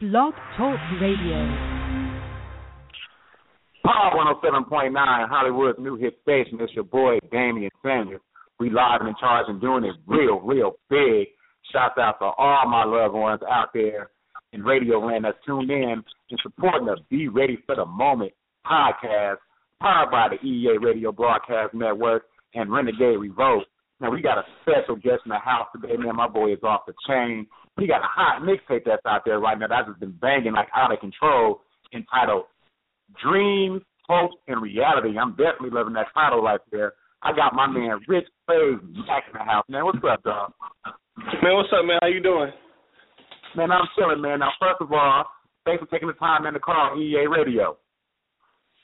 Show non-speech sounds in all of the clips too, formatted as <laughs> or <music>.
Blog Talk Radio. Power 107.9, Hollywood's new hit station. It's your boy, Damian Sanders. We live and in charge and doing it real, real big. Shouts out to all my loved ones out there in radio land that's tuned in and supporting the Be Ready for the Moment podcast, powered by the EEA Radio Broadcast Network and Renegade Revolt. Now we got a special guest in the house today, man. My boy is off the chain. He got a hot mixtape that's out there right now that's just been banging like out of control, entitled Dreams, Hopes, and Reality. I'm definitely loving that title right there. I got my man Rich Slave back in the house, man. What's up, dog? Man, what's up, man? How you doing? Man, I'm chilling, man. Now, first of all, thanks for taking the time in to call EEA Radio.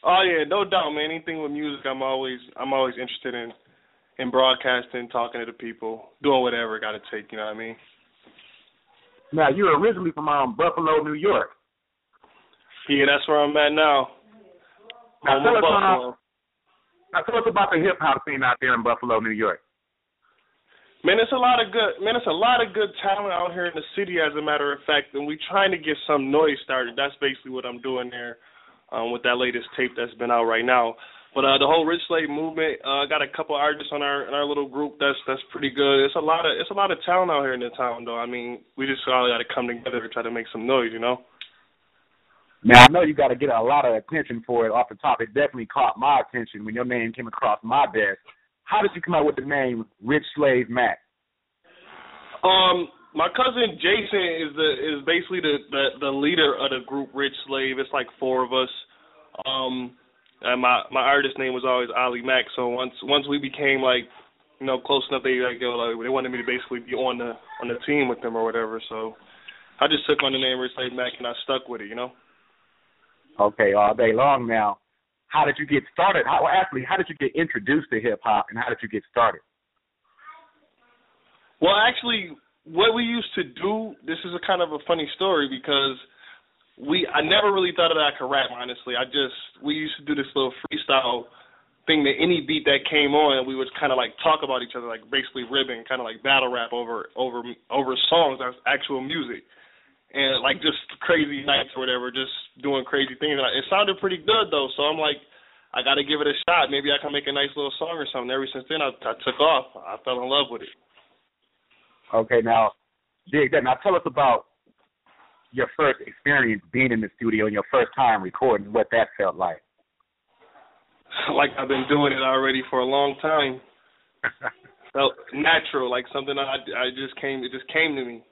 Oh yeah, no doubt, man. Anything with music, I'm always I'm always interested in in broadcasting, talking to the people, doing whatever it got to take. You know what I mean? Now, you're originally from um, Buffalo, New York. Yeah, that's where I'm at now. Now, tell us, uh, now, tell us about the hip hop scene out there in Buffalo, New York. Man, it's a lot of good man, it's a lot of good talent out here in the city as a matter of fact, and we trying to get some noise started. That's basically what I'm doing there, um, with that latest tape that's been out right now. But uh the whole Rich Slave movement, uh got a couple artists on our in our little group that's that's pretty good. It's a lot of it's a lot of talent out here in the town though. I mean, we just all gotta come together to try to make some noise, you know? Now, I know you got to get a lot of attention for it off the top. It definitely caught my attention when your name came across my desk. How did you come up with the name Rich Slave Mac? Um, my cousin Jason is the is basically the, the the leader of the group Rich Slave. It's like four of us. Um, and my my artist name was always Oli Mac. So once once we became like you know close enough, they like, go, like they wanted me to basically be on the on the team with them or whatever. So I just took on the name Rich Mack and I stuck with it. You know. Okay, all day long now. How did you get started? How, well, actually, how did you get introduced to hip hop, and how did you get started? Well, actually, what we used to do, this is a kind of a funny story because we I never really thought of that I could rap. Honestly, I just we used to do this little freestyle thing that any beat that came on, we would kind of like talk about each other, like basically ribbing, kind of like battle rap over over over songs, that's actual music, and like just crazy nights or whatever, just doing crazy things. And it sounded pretty good though, so I'm like. I got to give it a shot. Maybe I can make a nice little song or something. Ever since then, I, I took off. I fell in love with it. Okay, now, dig that. Now, tell us about your first experience being in the studio and your first time recording, what that felt like. <laughs> like I've been doing it already for a long time. <laughs> Felt natural, like something I I just came it just came to me.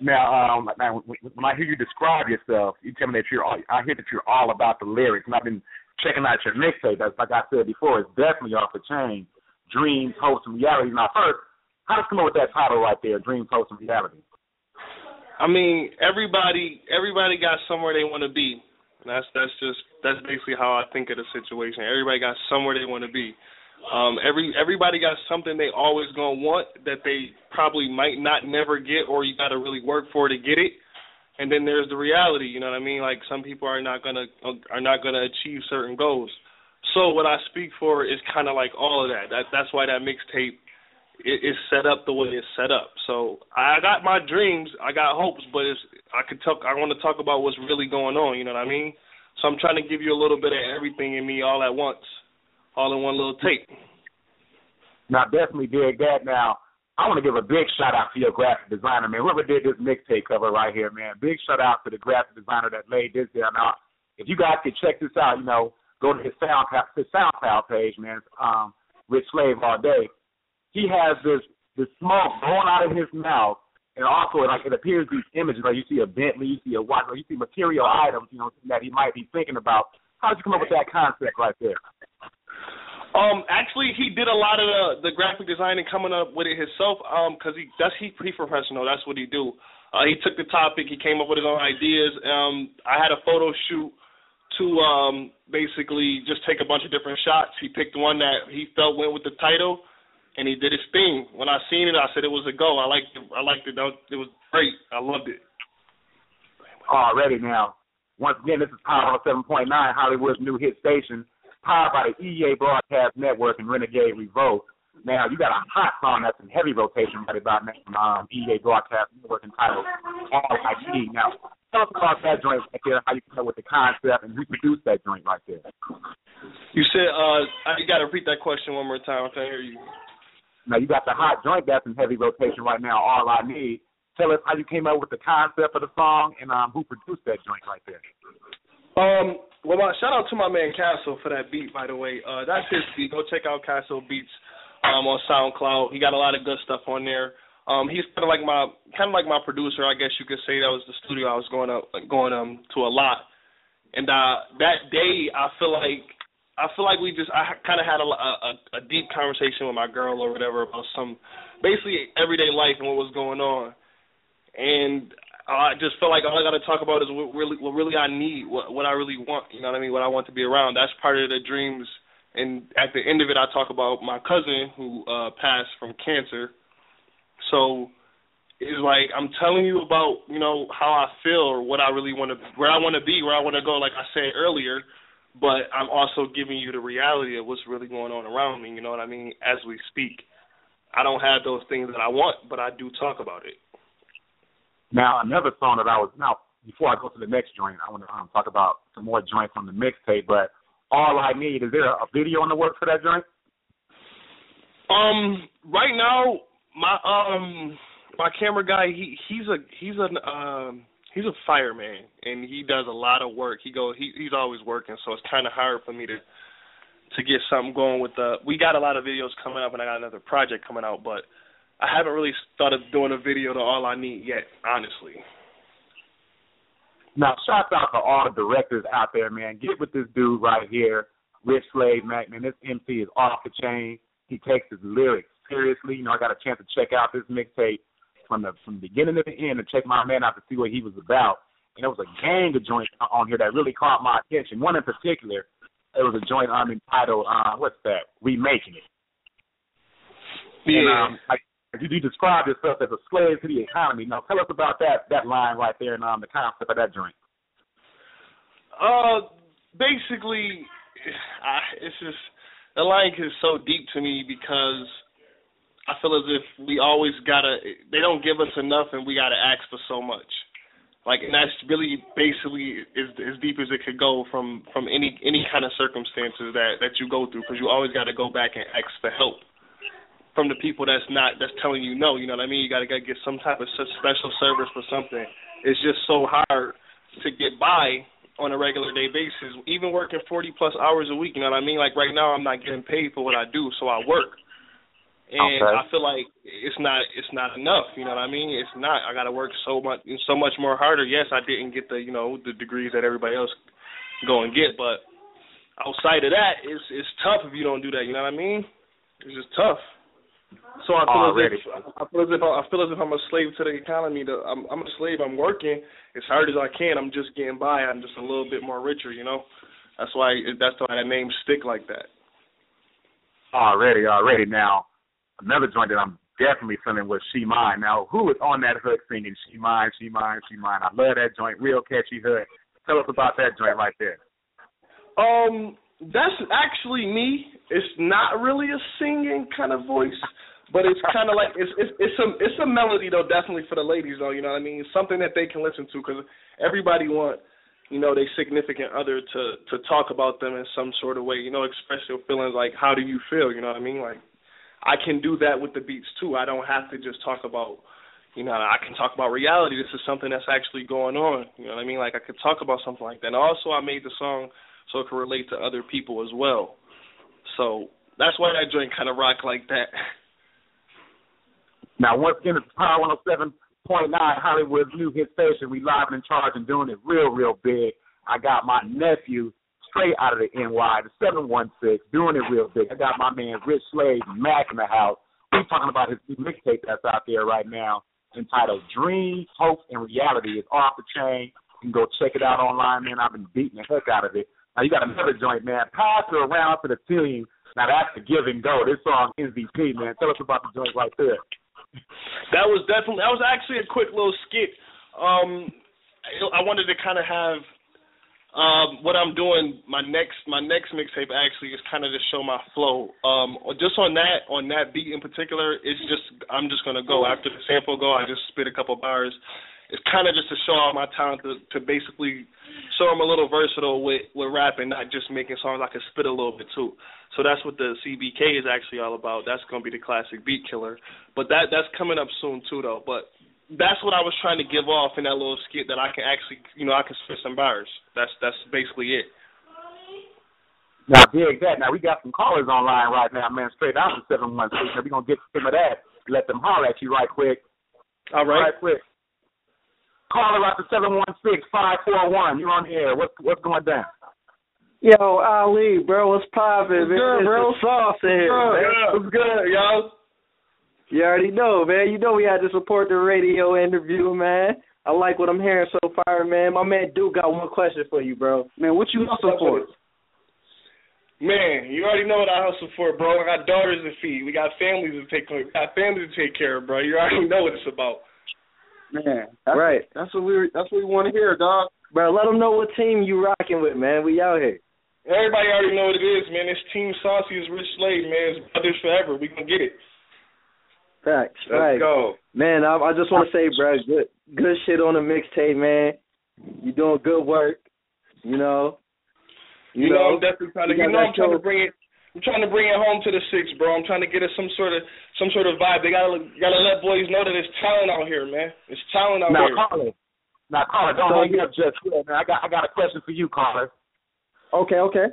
Now, um, now when I hear you describe yourself, you tell me that you're all, I hear that you're all about the lyrics, and I've been checking out your mixtape. That's like I said before, it's definitely off the chain. Dreams, hopes, and reality. Now, first, how did you come up with that title right there, Dreams, hopes, and reality? I mean, everybody everybody got somewhere they want to be. That's that's just that's basically how I think of the situation. Everybody got somewhere they want to be. Um, every everybody got something they always gonna want that they probably might not never get, or you got to really work for to get it. And then there's the reality. You know what I mean? Like some people are not gonna are not gonna achieve certain goals. So what I speak for is kind of like all of that. That that's why that mixtape it, it's set up the way it's set up. So I got my dreams, I got hopes, but it's I could talk. I want to talk about what's really going on. You know what I mean? So I'm trying to give you a little bit of everything in me all at once, all in one little tape. Now, definitely did that. Now, I want to give a big shout out to your graphic designer, man. Whoever did this mixtape cover right here, man. Big shout out to the graphic designer that laid this down. Now, if you guys could check this out, you know, go to his SoundCloud, his SoundCloud page, man. Um, Rich Slave all day. He has this this smoke going out of his mouth, and also like it appears these images, like you see a Bentley, you see a watch, you see material items, you know, that he might be thinking about. How did you come up with that concept right there? Um, actually, he did a lot of the, the graphic design and coming up with it himself. Um, cause he that's he pretty professional. That's what he do. Uh, he took the topic, he came up with his own ideas. Um, I had a photo shoot to um basically just take a bunch of different shots. He picked one that he felt went with the title, and he did his thing. When I seen it, I said it was a go. I liked it. I liked it. It was great. I loved it. Already now. Once again, this is Power 7.9, Hollywood's new hit station, powered by the EEA Broadcast Network and Renegade Revolt. Now, you got a hot song that's in heavy rotation right about now from um, EEA Broadcast Network entitled RIP. Now, talk about that joint right there, how you come up with the concept and who produced that joint right there. You said, uh, I got to repeat that question one more time. I can't hear you. Now you got the hot joint that's in heavy rotation right now. All I need. Tell us how you came up with the concept of the song and um, who produced that joint right there. Um, well, my, shout out to my man Castle for that beat, by the way. Uh, that's his beat. Go check out Castle Beats um, on SoundCloud. He got a lot of good stuff on there. Um, he's kind of like my kind of like my producer, I guess you could say. That was the studio I was going up going um to a lot. And uh, that day, I feel like I feel like we just I kind of had a, a a deep conversation with my girl or whatever about some basically everyday life and what was going on. And I just felt like all I got to talk about is what really, what really I need, what what I really want. You know what I mean? What I want to be around. That's part of the dreams. And at the end of it, I talk about my cousin who uh passed from cancer. So it's like I'm telling you about you know how I feel or what I really want to, where I want to be, where I want to go. Like I said earlier, but I'm also giving you the reality of what's really going on around me. You know what I mean? As we speak, I don't have those things that I want, but I do talk about it. Now, another song that I was now before I go to the next joint, I want to um, talk about some more joints on the mixtape. But all I need is there a video in the works for that joint? Um, right now, my um my camera guy, he he's a he's an um he's a fireman and he does a lot of work. He goes he he's always working, so it's kind of hard for me to to get something going with the. We got a lot of videos coming up, and I got another project coming out, but I haven't really started doing a video to All I Need yet, honestly. Now, shout out to all the directors out there, man. Get with this dude right here, Rich Slave Mac. Man, this MC is off the chain. He takes his lyrics seriously. You know, I got a chance to check out this mixtape from the from the beginning to the end and check my man out to see what he was about. And there was a gang of joints on here that really caught my attention. One in particular, it was a joint I'm entitled, uh, what's that? Remaking it. Yeah. And, um, I, you, you describe yourself as a slave to the economy. Now, tell us about that that line right there and um, the concept of that joint. Uh, basically, <sighs> I, it's just the line is so deep to me because I feel as if we always gotta. They don't give us enough, and we gotta ask for so much. Like, and that's really basically as as deep as it could go from from any any kind of circumstances that that you go through, because you always got to go back and ask for help from the people that's not that's telling you no. You know what I mean? You got to get some type of special service for something. It's just so hard to get by on a regular day basis. Even working forty plus hours a week. You know what I mean? Like right now, I'm not getting paid for what I do, so I work. And okay. I feel like it's not it's not enough. You know what I mean? It's not. I got to work so much so much more harder. Yes, I didn't get the you know the degrees that everybody else go and get, but outside of that, it's it's tough if you don't do that. You know what I mean? It's just tough. So I feel Already. as if I feel as if I, feel as if I'm a slave to the economy. To, I'm I'm a slave. I'm working as hard as I can. I'm just getting by. I'm just a little bit more richer. You know, that's why that's why that name stick like that. Already, already. Now, another joint that I'm definitely feeling was She Mine. Now, who is on that hook singing She Mine, She Mine, She Mine? I love that joint. Real catchy hook. Tell us about that joint right there. Um, that's actually me. It's not really a singing kind of voice, but it's <laughs> kind of like it's it's it's a it's a melody though. Definitely for the ladies though. You know what I mean? Something that they can listen to because everybody want you know their significant other to to talk about them in some sort of way. You know, express your feelings. Like how do you feel? You know what I mean? Like I can do that with the beats too. I don't have to just talk about you know, I can talk about reality. This is something that's actually going on. You know what I mean? Like I could talk about something like that. And also I made the song so it can relate to other people as well. So that's why that joint kind of rock like that. Now, once again, it's Power 107.9 Hollywood's new hit station. We live and in charge and doing it real, real big. I got my nephew straight out of the NY, the 716, doing it real big. I got my man Rich Slave Mac in the house. We're talking about his new mixtape that's out there right now entitled Dreams, Hopes, and Reality. It's off the chain. You can go check it out online, man. I've been beating the heck out of it. Now you got another joint, man. Pass it around to the team. Now that's the give and go. This song MVP, man. Tell us about the joint right there. That was definitely that was actually a quick little skit. Um, I wanted to kind of have um, what I'm doing. My next my next mixtape actually is kind of to show my flow. Um, just on that on that beat in particular, it's just I'm just gonna go after the sample go. I just spit a couple bars, it's kind of just to show off my talent to, to basically show I'm a little versatile with with rapping, not just making songs I can spit a little bit too. So that's what the CBK is actually all about. That's gonna be the classic beat killer. But that that's coming up soon too though. But that's what I was trying to give off in that little skit that I can actually you know I can spit some bars. That's that's basically it. Now, dig that. Now we got some callers online right now, man. Straight out of seven one six. Now we gonna get some of that. Let them holler at you right quick. All right. Right quick. Caller out to seven one six five four one. You're on the air. What's what's going down? Yo, Ali, bro, what's poppin', man? good, It's bro? the sauce in here, Good. What's good, yo? You already know, man. You know we had to support the radio interview, man. I like what I'm hearing so far, man. My man Duke got one question for you, bro. Man, what you hustle for? Man, you already know what I hustle for, bro. I got daughters to feed. We got families to take care. we got families to take care of, bro. You already know what it's about. Man, that's, Right. That's what we that's what we want to hear, dog. Bro, let them know what team you rocking with, man. We out here. Everybody already know what it is, man. It's Team Saucy is Rich Slave, man. It's brothers forever. We gonna get it. Facts, Let's right. go. Man, I, I just want to say, bro, good, good shit on the mixtape, man. You doing good work. You know. You, know, I'm definitely trying to. you You know, I'm trying show- to bring it. I'm trying to bring it home to the six, bro. I'm trying to get us some sort of some sort of vibe. They gotta gotta let boys know that it's talent out here, man. It's talent out Now here. caller. Now caller, don't So hang up just yet, man. I got I got a question for you, caller. Okay, okay.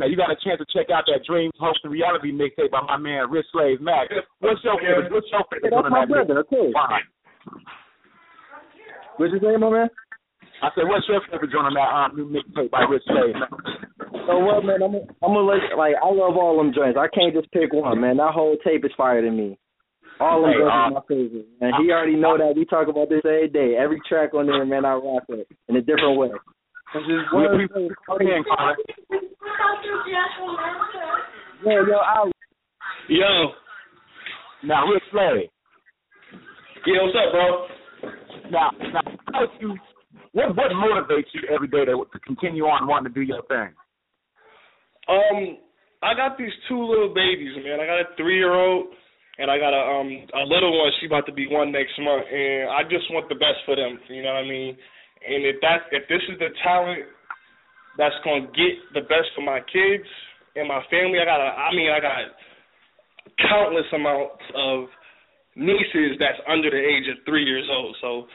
Now you got a chance to check out that Dreams Hopes and Reality mixtape by my man Rich Slave Mac. What's your favorite? What's your favorite? One my of that brother, okay. Why? What's your name, my man? I said, what's your favorite joint on that um, new mixtape by Rich Slave? So what, man? I'm I'm gonna let like I love all them joints. I can't just pick one, man. That whole tape is fire to me. All of them Hey, uh, are my favorite. And he already know that. We talk about this every day. Every track on there, man, I rock it in a different way. It's just We one appreciate you coming in, caller. Yeah, yo, I Yo, Now, Rich Slave. yeah, what's up, bro? Now, now, how do you? What what motivates you every day to, to continue on wanting to do your thing? Um, I got these two little babies, man. I got a three year old and I got a um a little one. She about to be one next month, and I just want the best for them. You know what I mean? And if that if this is the talent that's gonna get the best for my kids and my family, I got I mean I got countless amounts of nieces that's under the age of three years old. So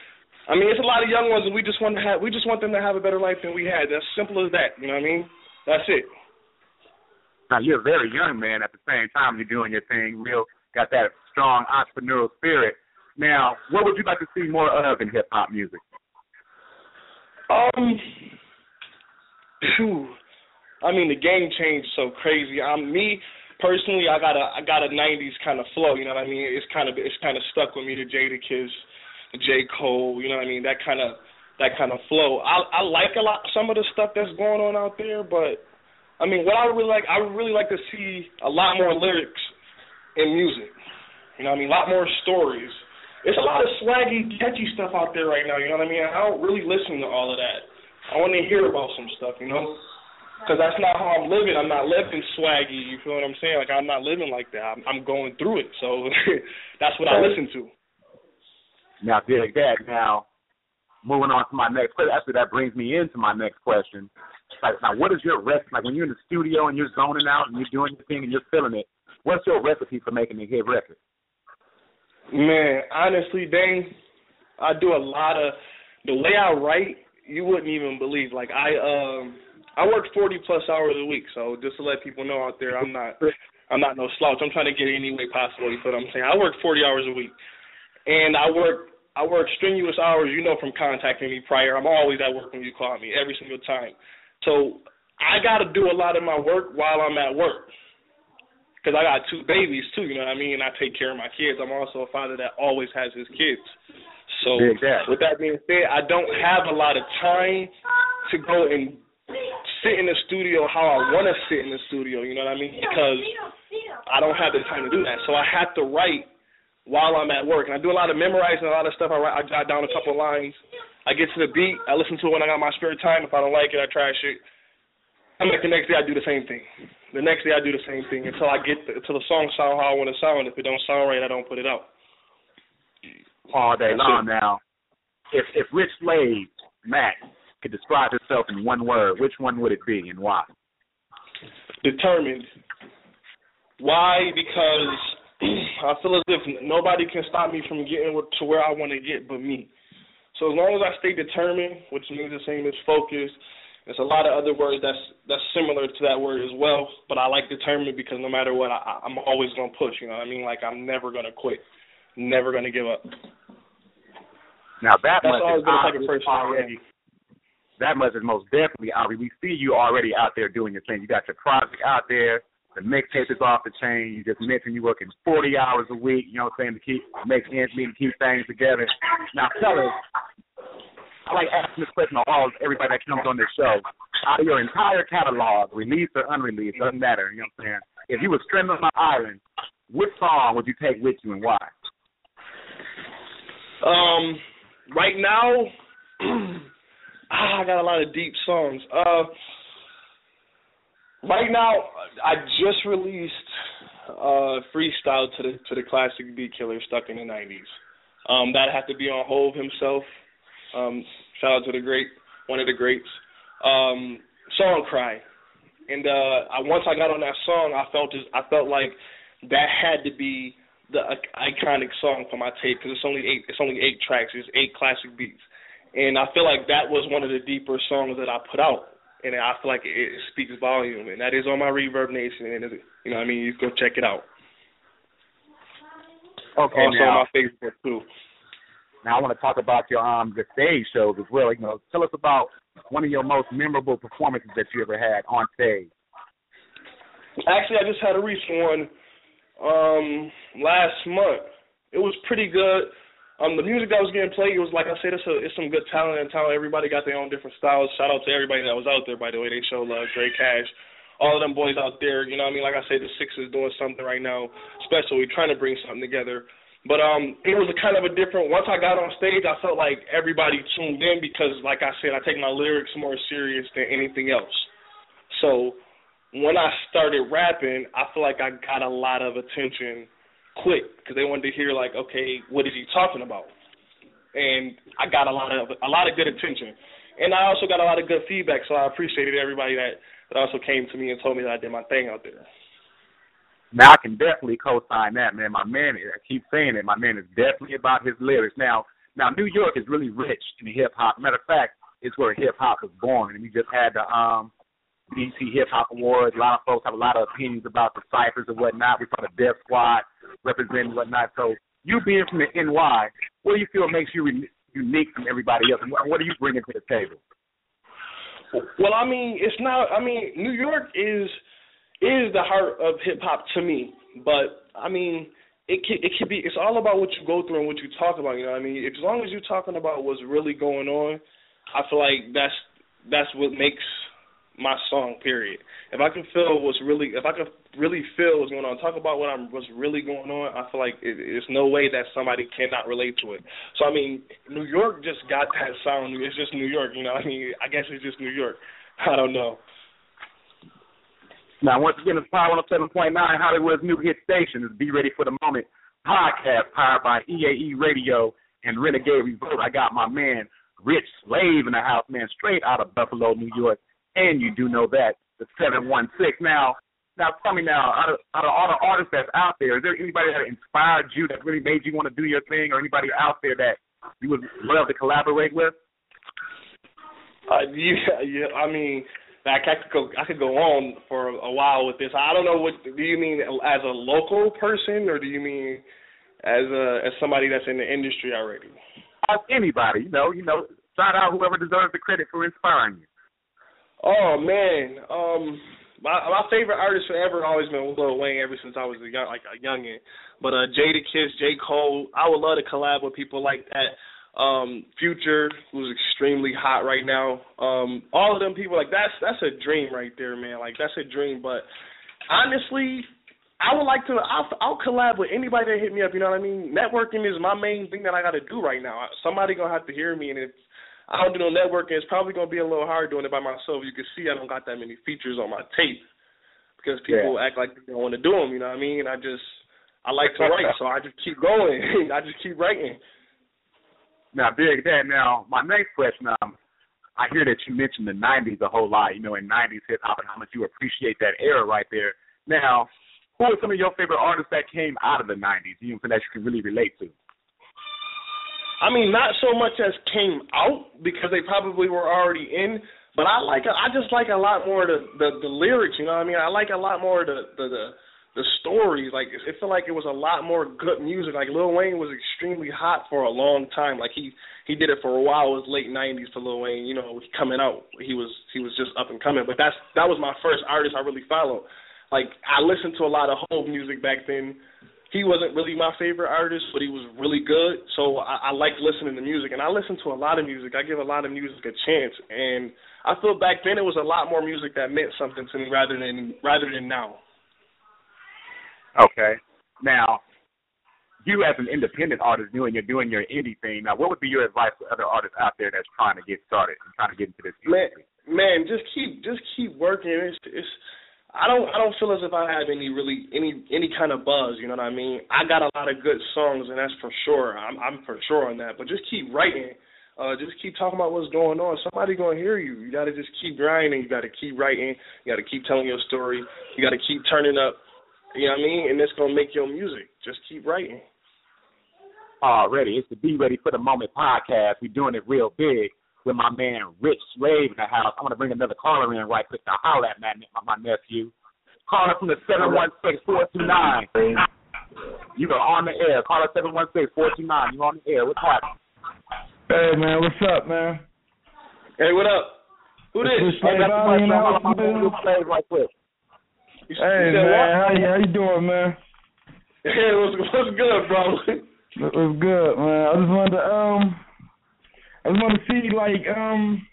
I mean, it's a lot of young ones, and we just want to have we just want them to have a better life than we had. That's simple as that. You know what I mean? That's it. Now, you're a very young man at the same time you're doing your thing. Real got that strong entrepreneurial spirit. Now, what would you like to see more of in hip hop music? Um, phew. I mean, the game changed so crazy. I'm me personally. I got a I got a '90s kind of flow. You know what I mean? It's kind of it's kind of stuck with me. The Jadakiss, J Cole. You know what I mean? That kind of that kind of flow. I I like a lot some of the stuff that's going on out there, but I mean, what I would really like, I would really like to see a lot more lyrics in music. You know what I mean? A lot more stories. There's a lot of swaggy, catchy stuff out there right now. You know what I mean? I don't really listen to all of that. I want to hear about some stuff, you know? Because that's not how I'm living. I'm not living swaggy. You feel what I'm saying? Like I'm not living like that. I'm, I'm going through it. So <laughs> that's what I listen to. Now, dig that. Now, moving on to my next question. Actually, that brings me into my next question. Like, now, what is your recipe? Like, when you're in the studio and you're zoning out and you're doing your thing and you're feeling it, what's your recipe for making a hit record? Man, honestly, Dane, I do a lot of the way I write. You wouldn't even believe. Like I um I work forty plus hours a week. So just to let people know out there, I'm not I'm not no slouch. I'm trying to get any way possible. You what I'm saying? I work forty hours a week, and I work I work strenuous hours. You know from contacting me prior. I'm always at work when you call me every single time. So I got to do a lot of my work while I'm at work because I got two babies too. You know what I mean? I take care of my kids. I'm also a father that always has his kids. So that. with that being said, I don't have a lot of time to go and sit in the studio how I want to sit in the studio. You know what I mean? Because I don't have the time to do that. So I have to write while I'm at work, and I do a lot of memorizing, a lot of stuff. I write, I jot down a couple of lines. I get to the beat. I listen to it when I got my spare time. If I don't like it, I trash it. I'm like the next day I do the same thing. The next day I do the same thing until I get the, until the song sound how I want to sound. If it don't sound right, I don't put it out. all day That's long now. if if Rich Slave Mac could describe himself in one word, which one would it be and why? Determined. Why? Because <clears throat> I feel as if nobody can stop me from getting to where I want to get but me. So as long as I stay determined, which means the same as focused, there's a lot of other words that's that's similar to that word as well. But I like determined because no matter what, I, I'm always gonna push. You know what I mean? Like I'm never gonna quit, never gonna give up. Now that That's much always is been the type of obvious person I am. already. That much is most definitely obvious. We see you already out there doing your thing. You got your project out there. The mixtape is off the chain. You just mentioned you working 40 hours a week. You know what I'm saying to keep make ends meet and keep things together. Now, fellas, I like asking this question to all everybody that comes on this show. Out of your entire catalog, released or unreleased, doesn't matter. You know what I'm saying? If you were stranded on an island, which song would you take with you and why? Um, right now, <clears throat> ah, I got a lot of deep songs. Uh, right now, I just released uh freestyle to the to the classic beat killer stuck in the '90s. Um, that had to be on Hove himself. Um, shout out to the great, one of the greats. Um, song cry, and uh, I, once I got on that song, I felt as, I felt like that had to be the uh, iconic song for my tape because it's only eight it's only eight tracks, it's eight classic beats, and I feel like that was one of the deeper songs that I put out, and I feel like it, it speaks volume, and that is on my Reverb Nation, and you know what I mean you go check it out. Okay, also now, on my Facebook too. Now I want to talk about your um the stage shows as well. You know, tell us about one of your most memorable performances that you ever had on stage. Actually, I just had a recent one um last month. It was pretty good. Um, the music that was getting played, it was like I said, it's a, it's some good talent and talent. Everybody got their own different styles. Shout out to everybody that was out there. By the way, they show love. Dre Cash, all of them boys out there. You know, what I mean, like I said, the Six is doing something right now special. We're trying to bring something together. But um, it was a kind of a different. Once I got on stage, I felt like everybody tuned in because, like I said, I take my lyrics more serious than anything else. So when I started rapping, I feel like I got a lot of attention quick because they wanted to hear like, okay, what is he talking about? And I got a lot of a lot of good attention, and I also got a lot of good feedback. So I appreciated everybody that that also came to me and told me that I did my thing out there. Now I can definitely co-sign that, man. My man, I keep saying it. My man is definitely about his lyrics. Now, now New York is really rich in hip hop. Matter of fact, it's where hip hop was born, and we just had the um BET Hip Hop Awards. A lot of folks have a lot of opinions about the ciphers and whatnot. We saw the Def Squad representing whatnot. So you being from the NY, what do you feel makes you re- unique from everybody else, and what are you bringing to the table? Well, I mean, it's not. I mean, New York is is the heart of hip hop to me, but I mean, it can it could be. It's all about what you go through and what you talk about. You know, what I mean, as long as you're talking about what's really going on, I feel like that's that's what makes my song. Period. If I can feel what's really, if I can really feel what's going on, talk about what I'm, what's really going on, I feel like it, there's no way that somebody cannot relate to it. So I mean, New York just got that sound. It's just New York. You know, I mean, I guess it's just New York. I don't know. Now, once again, it's Power 107.9 Hollywood's new hit station. Is Be Ready for the Moment podcast powered by EAE Radio and Renegade Revolt. I got my man Rich Slave in the house, man, straight out of Buffalo, New York. And you do know that, the 716. Now, now tell me now, out of, out of all the artists that's out there, is there anybody that inspired you that really made you want to do your thing or anybody out there that you would love to collaborate with? Uh, yeah, yeah. I mean, I could go. I could go on for a while with this. I don't know what. Do you mean as a local person, or do you mean as a as somebody that's in the industry already? As anybody, you know, you know, shout out whoever deserves the credit for inspiring you. Oh man, um, my my favorite artist forever always been Lil Wayne ever since I was a young like a youngin. But uh, Jadakiss, J Cole, I would love to collab with people like that. Um, Future, who's extremely hot right now. Um, all of them people like that's that's a dream right there, man. Like that's a dream. But honestly, I would like to. I'll, I'll collab with anybody that hit me up. You know what I mean? Networking is my main thing that I got to do right now. Somebody gonna have to hear me, and if I don't do no networking, it's probably gonna be a little hard doing it by myself. You can see I don't got that many features on my tape because people Yeah. act like they don't want to do them. You know what I mean? I just I like to write, so I just keep going. <laughs> I just keep writing. Now, Big Dad. Now, my next question. Um, I hear that you mentioned the '90s a whole lot. You know, in '90s hip hop and how much you appreciate that era right there. Now, who are some of your favorite artists that came out of the '90s? You know, that you can really relate to. I mean, not so much as came out because they probably were already in, but I like I just like a lot more the the, the lyrics. You know what I mean? I like a lot more the the the, the stories. Like it, it felt like it was a lot more good music. Like Lil Wayne was extremely hot for a long time. Like he he did it for a while. It was late '90s for Lil Wayne. You know, coming out, he was he was just up and coming. But that's that was my first artist I really followed. Like I listened to a lot of Hove music back then he wasn't really my favorite artist, but he was really good. So I, I like listening to music, and I listen to a lot of music. I give a lot of music a chance, and I feel back then it was a lot more music that meant something to me rather than rather than now. Okay, now you as an independent artist doing you're doing your indie thing. Now, what would be your advice to other artists out there that's trying to get started and trying to get into this? Man, man, just keep just keep working. It's it's I don't I don't feel as if I have any really any any kind of buzz, you know what I mean? I got a lot of good songs and that's for sure. I'm I'm for sure on that. But just keep writing. Uh just keep talking about what's going on. Somebody gonna hear you. You gotta just keep grinding, you gotta keep writing, you gotta keep telling your story, you gotta keep turning up. You know what I mean? And it's gonna make your music. Just keep writing. Already. It's the Be Ready for the Moment podcast. We're doing it real big with my man Rich Slave in the house. I want to bring another caller in right quick to holler at my, my nephew. Caller from the 716-429. You are on the air. Caller 716-429. You on the air. What's happening? Hey, man. What's up, man? Hey, what up? Who this? Hey, man. Right quick. Hey, man. How you, how you doing, man? Hey, what's, what's good, bro? What's good, man? I just wanted to, um, I just wanted to see like um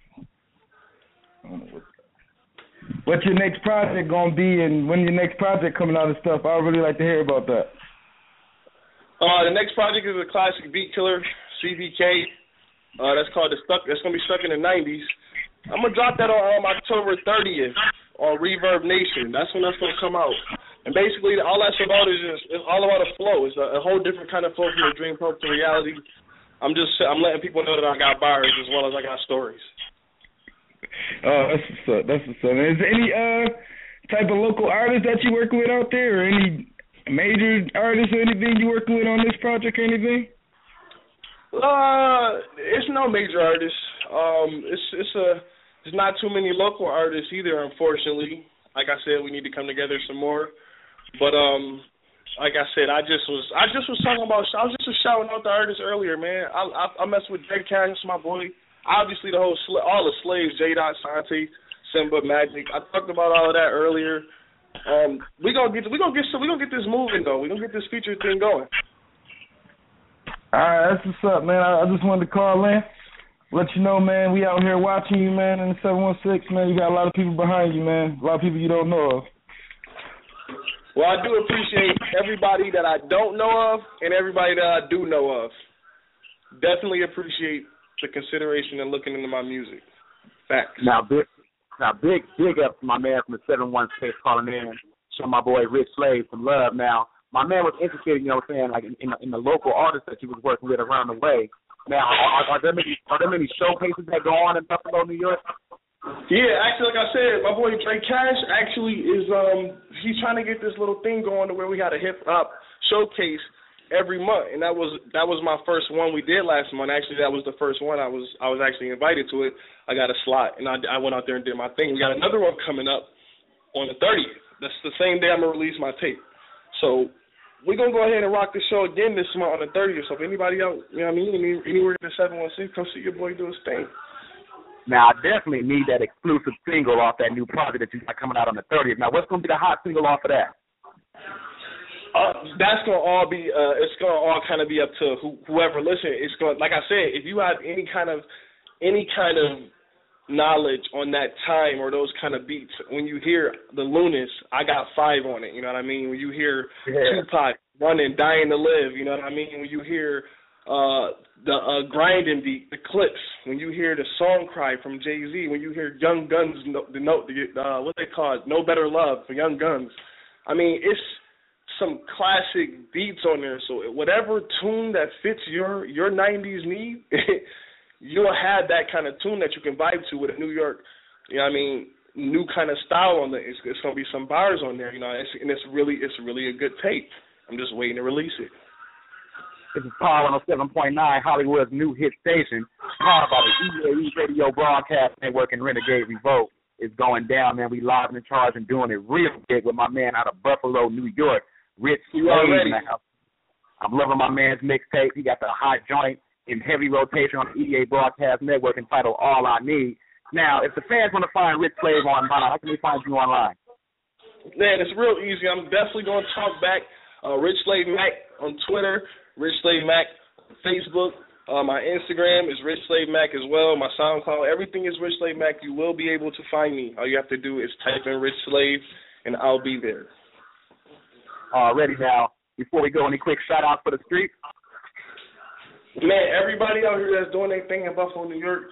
what your next project gonna be and when your next project coming out and stuff. I would really like to hear about that. Uh, the next project is a classic beat killer, CBK. Uh, that's called the stuck. That's gonna be stuck in the '90s. I'm gonna drop that on um, October 30th on Reverb Nation. That's when that's gonna come out. And basically, all that's about is just, it's all about a flow. It's a, a whole different kind of flow from the dream pop to reality. I'm just I'm letting people know that I got bars as well as I got stories. Oh, that's what's up. That's what's up. Is there any uh type of local artist that you work with out there, or any major artists or anything you work with on this project or anything? Uh, it's no major artists. Um, it's it's a it's not too many local artists either, unfortunately. Like I said, we need to come together some more. But um, like I said, I just was I just was talking about I was just shouting out the artists earlier, man. I I, I mess with Jay Cash, my boy. Obviously, the whole all the slaves, J. Dot, Santi, Simba, Magic. I talked about all of that earlier. Um, we gonna get we gonna get so we gonna get this moving though. We gonna get this feature thing going. All right, that's what's up, man. I, I just wanted to call in, let you know, man. We out here watching you, man. In the seven one six, man. You got a lot of people behind you, man. A lot of people you don't know of. Well, I do appreciate everybody that I don't know of and everybody that I do know of. Definitely appreciate the consideration and looking into my music. Facts. Now, big, now, big, big up to my man from the seven one six calling in. Show my boy Rich Slave some love. Now, my man was interested, you know, what I'm saying, like in, in, the, in the local artists that he was working with around the way. Now, are, are there many are there many showcases that go on in Buffalo, New York? Yeah, actually, like I said, my boy Drake Cash actually is um he's trying to get this little thing going to where we had a hip hop showcase every month, and that was that was my first one we did last month. Actually, that was the first one I was I was actually invited to it. I got a slot, and I I went out there and did my thing. We got another one coming up on the 30th. That's the same day I'm gonna release my tape. So we're gonna go ahead and rock the show again this month on the 30th. So if anybody out, you know what I mean, anywhere in the 716, come see your boy do his thing. Now I definitely need that exclusive single off that new project that you got coming out on the 30th. Now what's going to be the hot single off of that? Uh, that's gonna all be. Uh, it's gonna all kind of be up to who, whoever listen. It's going, like I said, if you have any kind of any kind of knowledge on that time or those kind of beats, when you hear the Luniz, I got five on it. You know what I mean? When you hear yeah. Tupac running, dying to live. You know what I mean? When you hear uh the uh grinding beat, the clips, when you hear the song cry from Jay Z, when you hear Young Gunz the note the uh what they call it, No Better Love for Young Gunz. I mean, it's some classic beats on there. So whatever tune that fits your your '90s need, <laughs> you'll have that kind of tune that you can vibe to with a New York. You know what I mean? New kind of style on the It's, it's gonna be some bars on there. You know, it's, and it's really it's really a good tape. I'm just waiting to release it. This is Power 107.9, Hollywood's new hit station, powered by the EAE Radio Broadcast Network and Renegade Revolt. It's going down, man. We live in the charge and doing it real big with my man out of Buffalo, New York, Rich You already. Now. I'm loving my man's mixtape. He got the hot joint in heavy rotation on the EA Broadcast Network entitled All I Need. Now, if the fans want to find Rich Slave online, how can they find you online? Man, it's real easy. I'm definitely going to talk back. Uh, Rich Slave Mac on Twitter, Rich Slave Mac on Facebook. Uh, my Instagram is Rich Slave Mac as well. My SoundCloud, everything is Rich Slave Mac. You will be able to find me. All you have to do is type in Rich Slave, and I'll be there. Already now, before we go, any quick shout outs for the street? Man, everybody out here that's doing their thing in Buffalo, New York,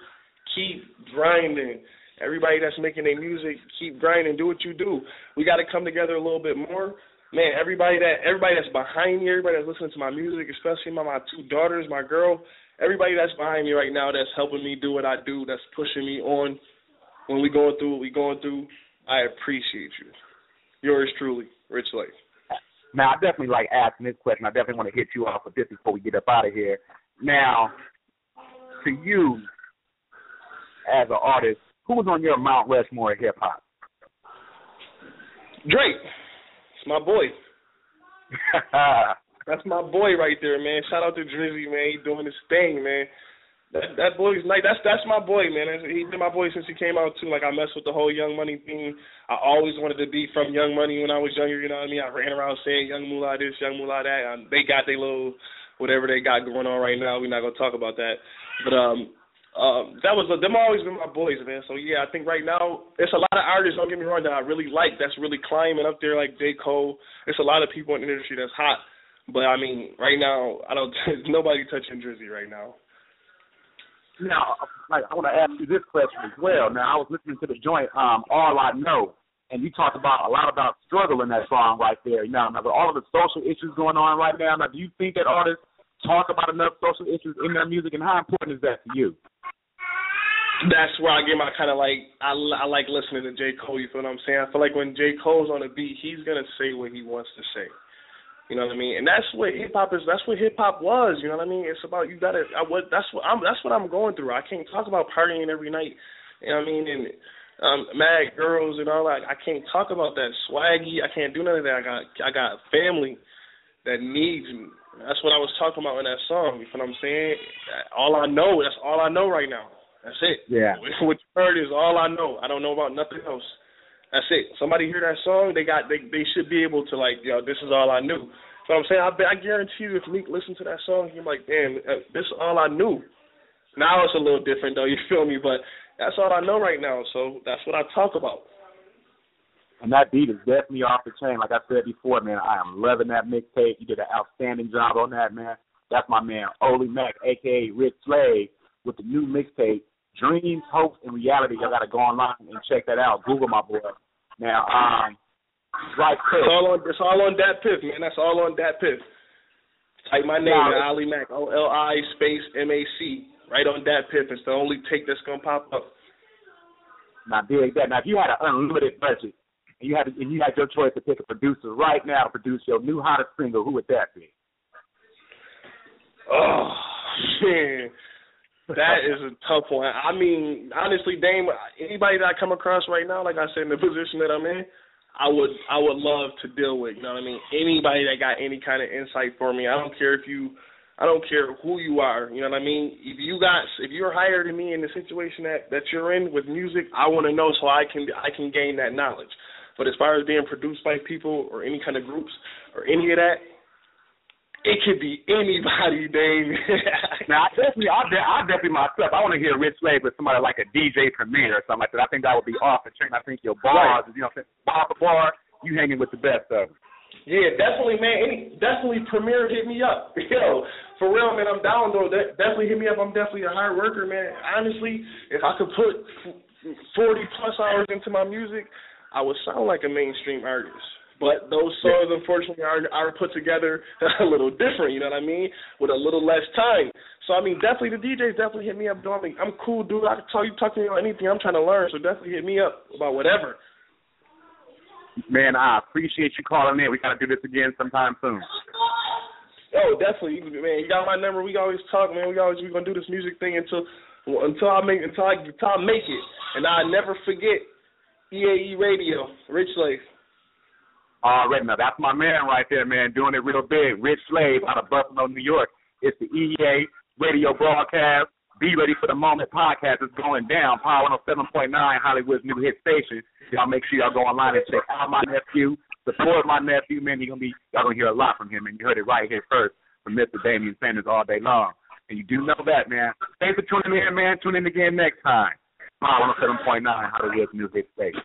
keep grinding. Everybody that's making their music, keep grinding. Do what you do. We got to come together a little bit more. Man, everybody that everybody that's behind me, everybody that's listening to my music, especially my my two daughters, my girl, everybody that's behind me right now, that's helping me do what I do, that's pushing me on when we going through what we going through. I appreciate you. Yours truly, Rich Slave. Now, I definitely like asking this question. I definitely want to hit you off with this before we get up out of here. Now, to you as an artist, who's on your Mount Rushmore hip hop? Drake. It's my boy. <laughs> That's my boy right there, man. Shout out to Drizzy, man. He doing his thing, man. That that boy's nice. That's that's my boy, man. He's been my boy since he came out too. Like I messed with the whole Young Money thing. I always wanted to be from Young Money when I was younger. You know what I mean? I ran around saying Young Moolah this, Young Moolah that. Um, they got their little whatever they got going on right now. We're not gonna talk about that. But um, um, that was them always been my boys, man. So yeah, I think right now it's a lot of artists. Don't get me wrong that I really like. That's really climbing up there, like J Cole. It's a lot of people in the industry that's hot. But I mean, right now I don't. <laughs> nobody touching Drizzy right now. Now, like I want to ask you this question as well. Now, I was listening to the joint, um, All I Know, and you talked about a lot about struggle in that song right there. Now, now with all of the social issues going on right now, now do you think that artists talk about enough social issues in their music, and how important is that to you? That's where I get my kind of like I, I like listening to J Cole. You feel what I'm saying? I feel like when J Cole's on a beat, he's gonna say what he wants to say. You know what I mean? And that's what hip hop is. That's what hip hop was. You know what I mean? It's about you gotta. I, what that's what I'm. That's what I'm going through. I can't talk about partying every night. You know what I mean? And um, mad girls and all that. I can't talk about that swaggy. I can't do none of that. I got I got family that needs me. That's what I was talking about in that song. You know what I'm saying? All I know. That's all I know right now. That's it. Yeah. What you heard is all I know. I don't know about nothing else. That's it. Somebody hear that song, they got they they should be able to like, yo, this is all I knew. But I'm saying, I bet, I guarantee you, if Meek listened to that song, he'd be like, damn, uh, this is all I knew. Now it's a little different though, <laughs> you feel me? But that's all I know right now. So that's what I talk about. And that beat is definitely off the chain. Like I said before, man, I am loving that mixtape. You did an outstanding job on that, man. That's my man, Oli Mac, aka Rich Slave, with the new mixtape, Dreams, Hopes, and Reality. Y'all gotta go online and check that out. Google my boy. Now, um, right quick. It's all on. It's all on that piff, man. That's all on that piff. Type my name, Now, Oli Mac, O L I space M A C, right on that piff. It's the only take that's gonna pop up. Now, dig that. Now, if you had an unlimited budget and you had and you had your choice to pick a producer right now to produce your new hottest single, who would that be? Oh shit. that is a tough one. I mean, honestly, Dame, anybody that I come across right now, like I said, in the position that I'm in, I would I would love to deal with. You know what I mean? Anybody that got any kind of insight for me. I don't care if you, I don't care who you are. You know what I mean? If you got, if you're higher than me in the situation that that you're in with music, I want to know so I can I can gain that knowledge. But as far as being produced by people or any kind of groups or any of that, it could be anybody, Dave. <laughs> Now, I definitely, I, de- I definitely myself, I want to hear Rich Slave with somebody like a DJ Premier or something like that. I think that would be off the chain. I think your bars, you know, what I'm bar for bar, you hanging with the best of them. Yeah, definitely, man. Any, definitely, Premier hit me up. <laughs> Yo, for real, man. I'm down though. De- definitely hit me up. I'm definitely a hard worker, man. Honestly, if I could put 40 plus hours into my music, I would sound like a mainstream artist. But those songs, unfortunately, are are put together <laughs> a little different. You know what I mean? With a little less time. So I mean, definitely the DJs definitely hit me up. I mean, I'm cool, dude. I can tell you, talk to me about anything. I'm trying to learn. So definitely hit me up about whatever. Man, I appreciate you calling in. We got to do this again sometime soon. Oh, definitely, man. You got my number. We always talk, man. We always we gonna do this music thing until until I make until I until I make it, and I never forget EAE Radio, Rich Slave. Already, now that's my man right there, man, doing it real big. Rich Slave out of Buffalo, New York. It's the EA Radio broadcast. Be ready for the moment podcast is going down. Power 107.9, Hollywood's new hit station. Y'all make sure y'all go online and check out my nephew. Support my nephew, man. You're gonna be y'all gonna hear a lot from him, and you heard it right here first from Mr. Damian Sanders all day long. And you do know that, man. Thanks for tuning in, man. Tune in again next time. My 107.9, How to Live Music Station.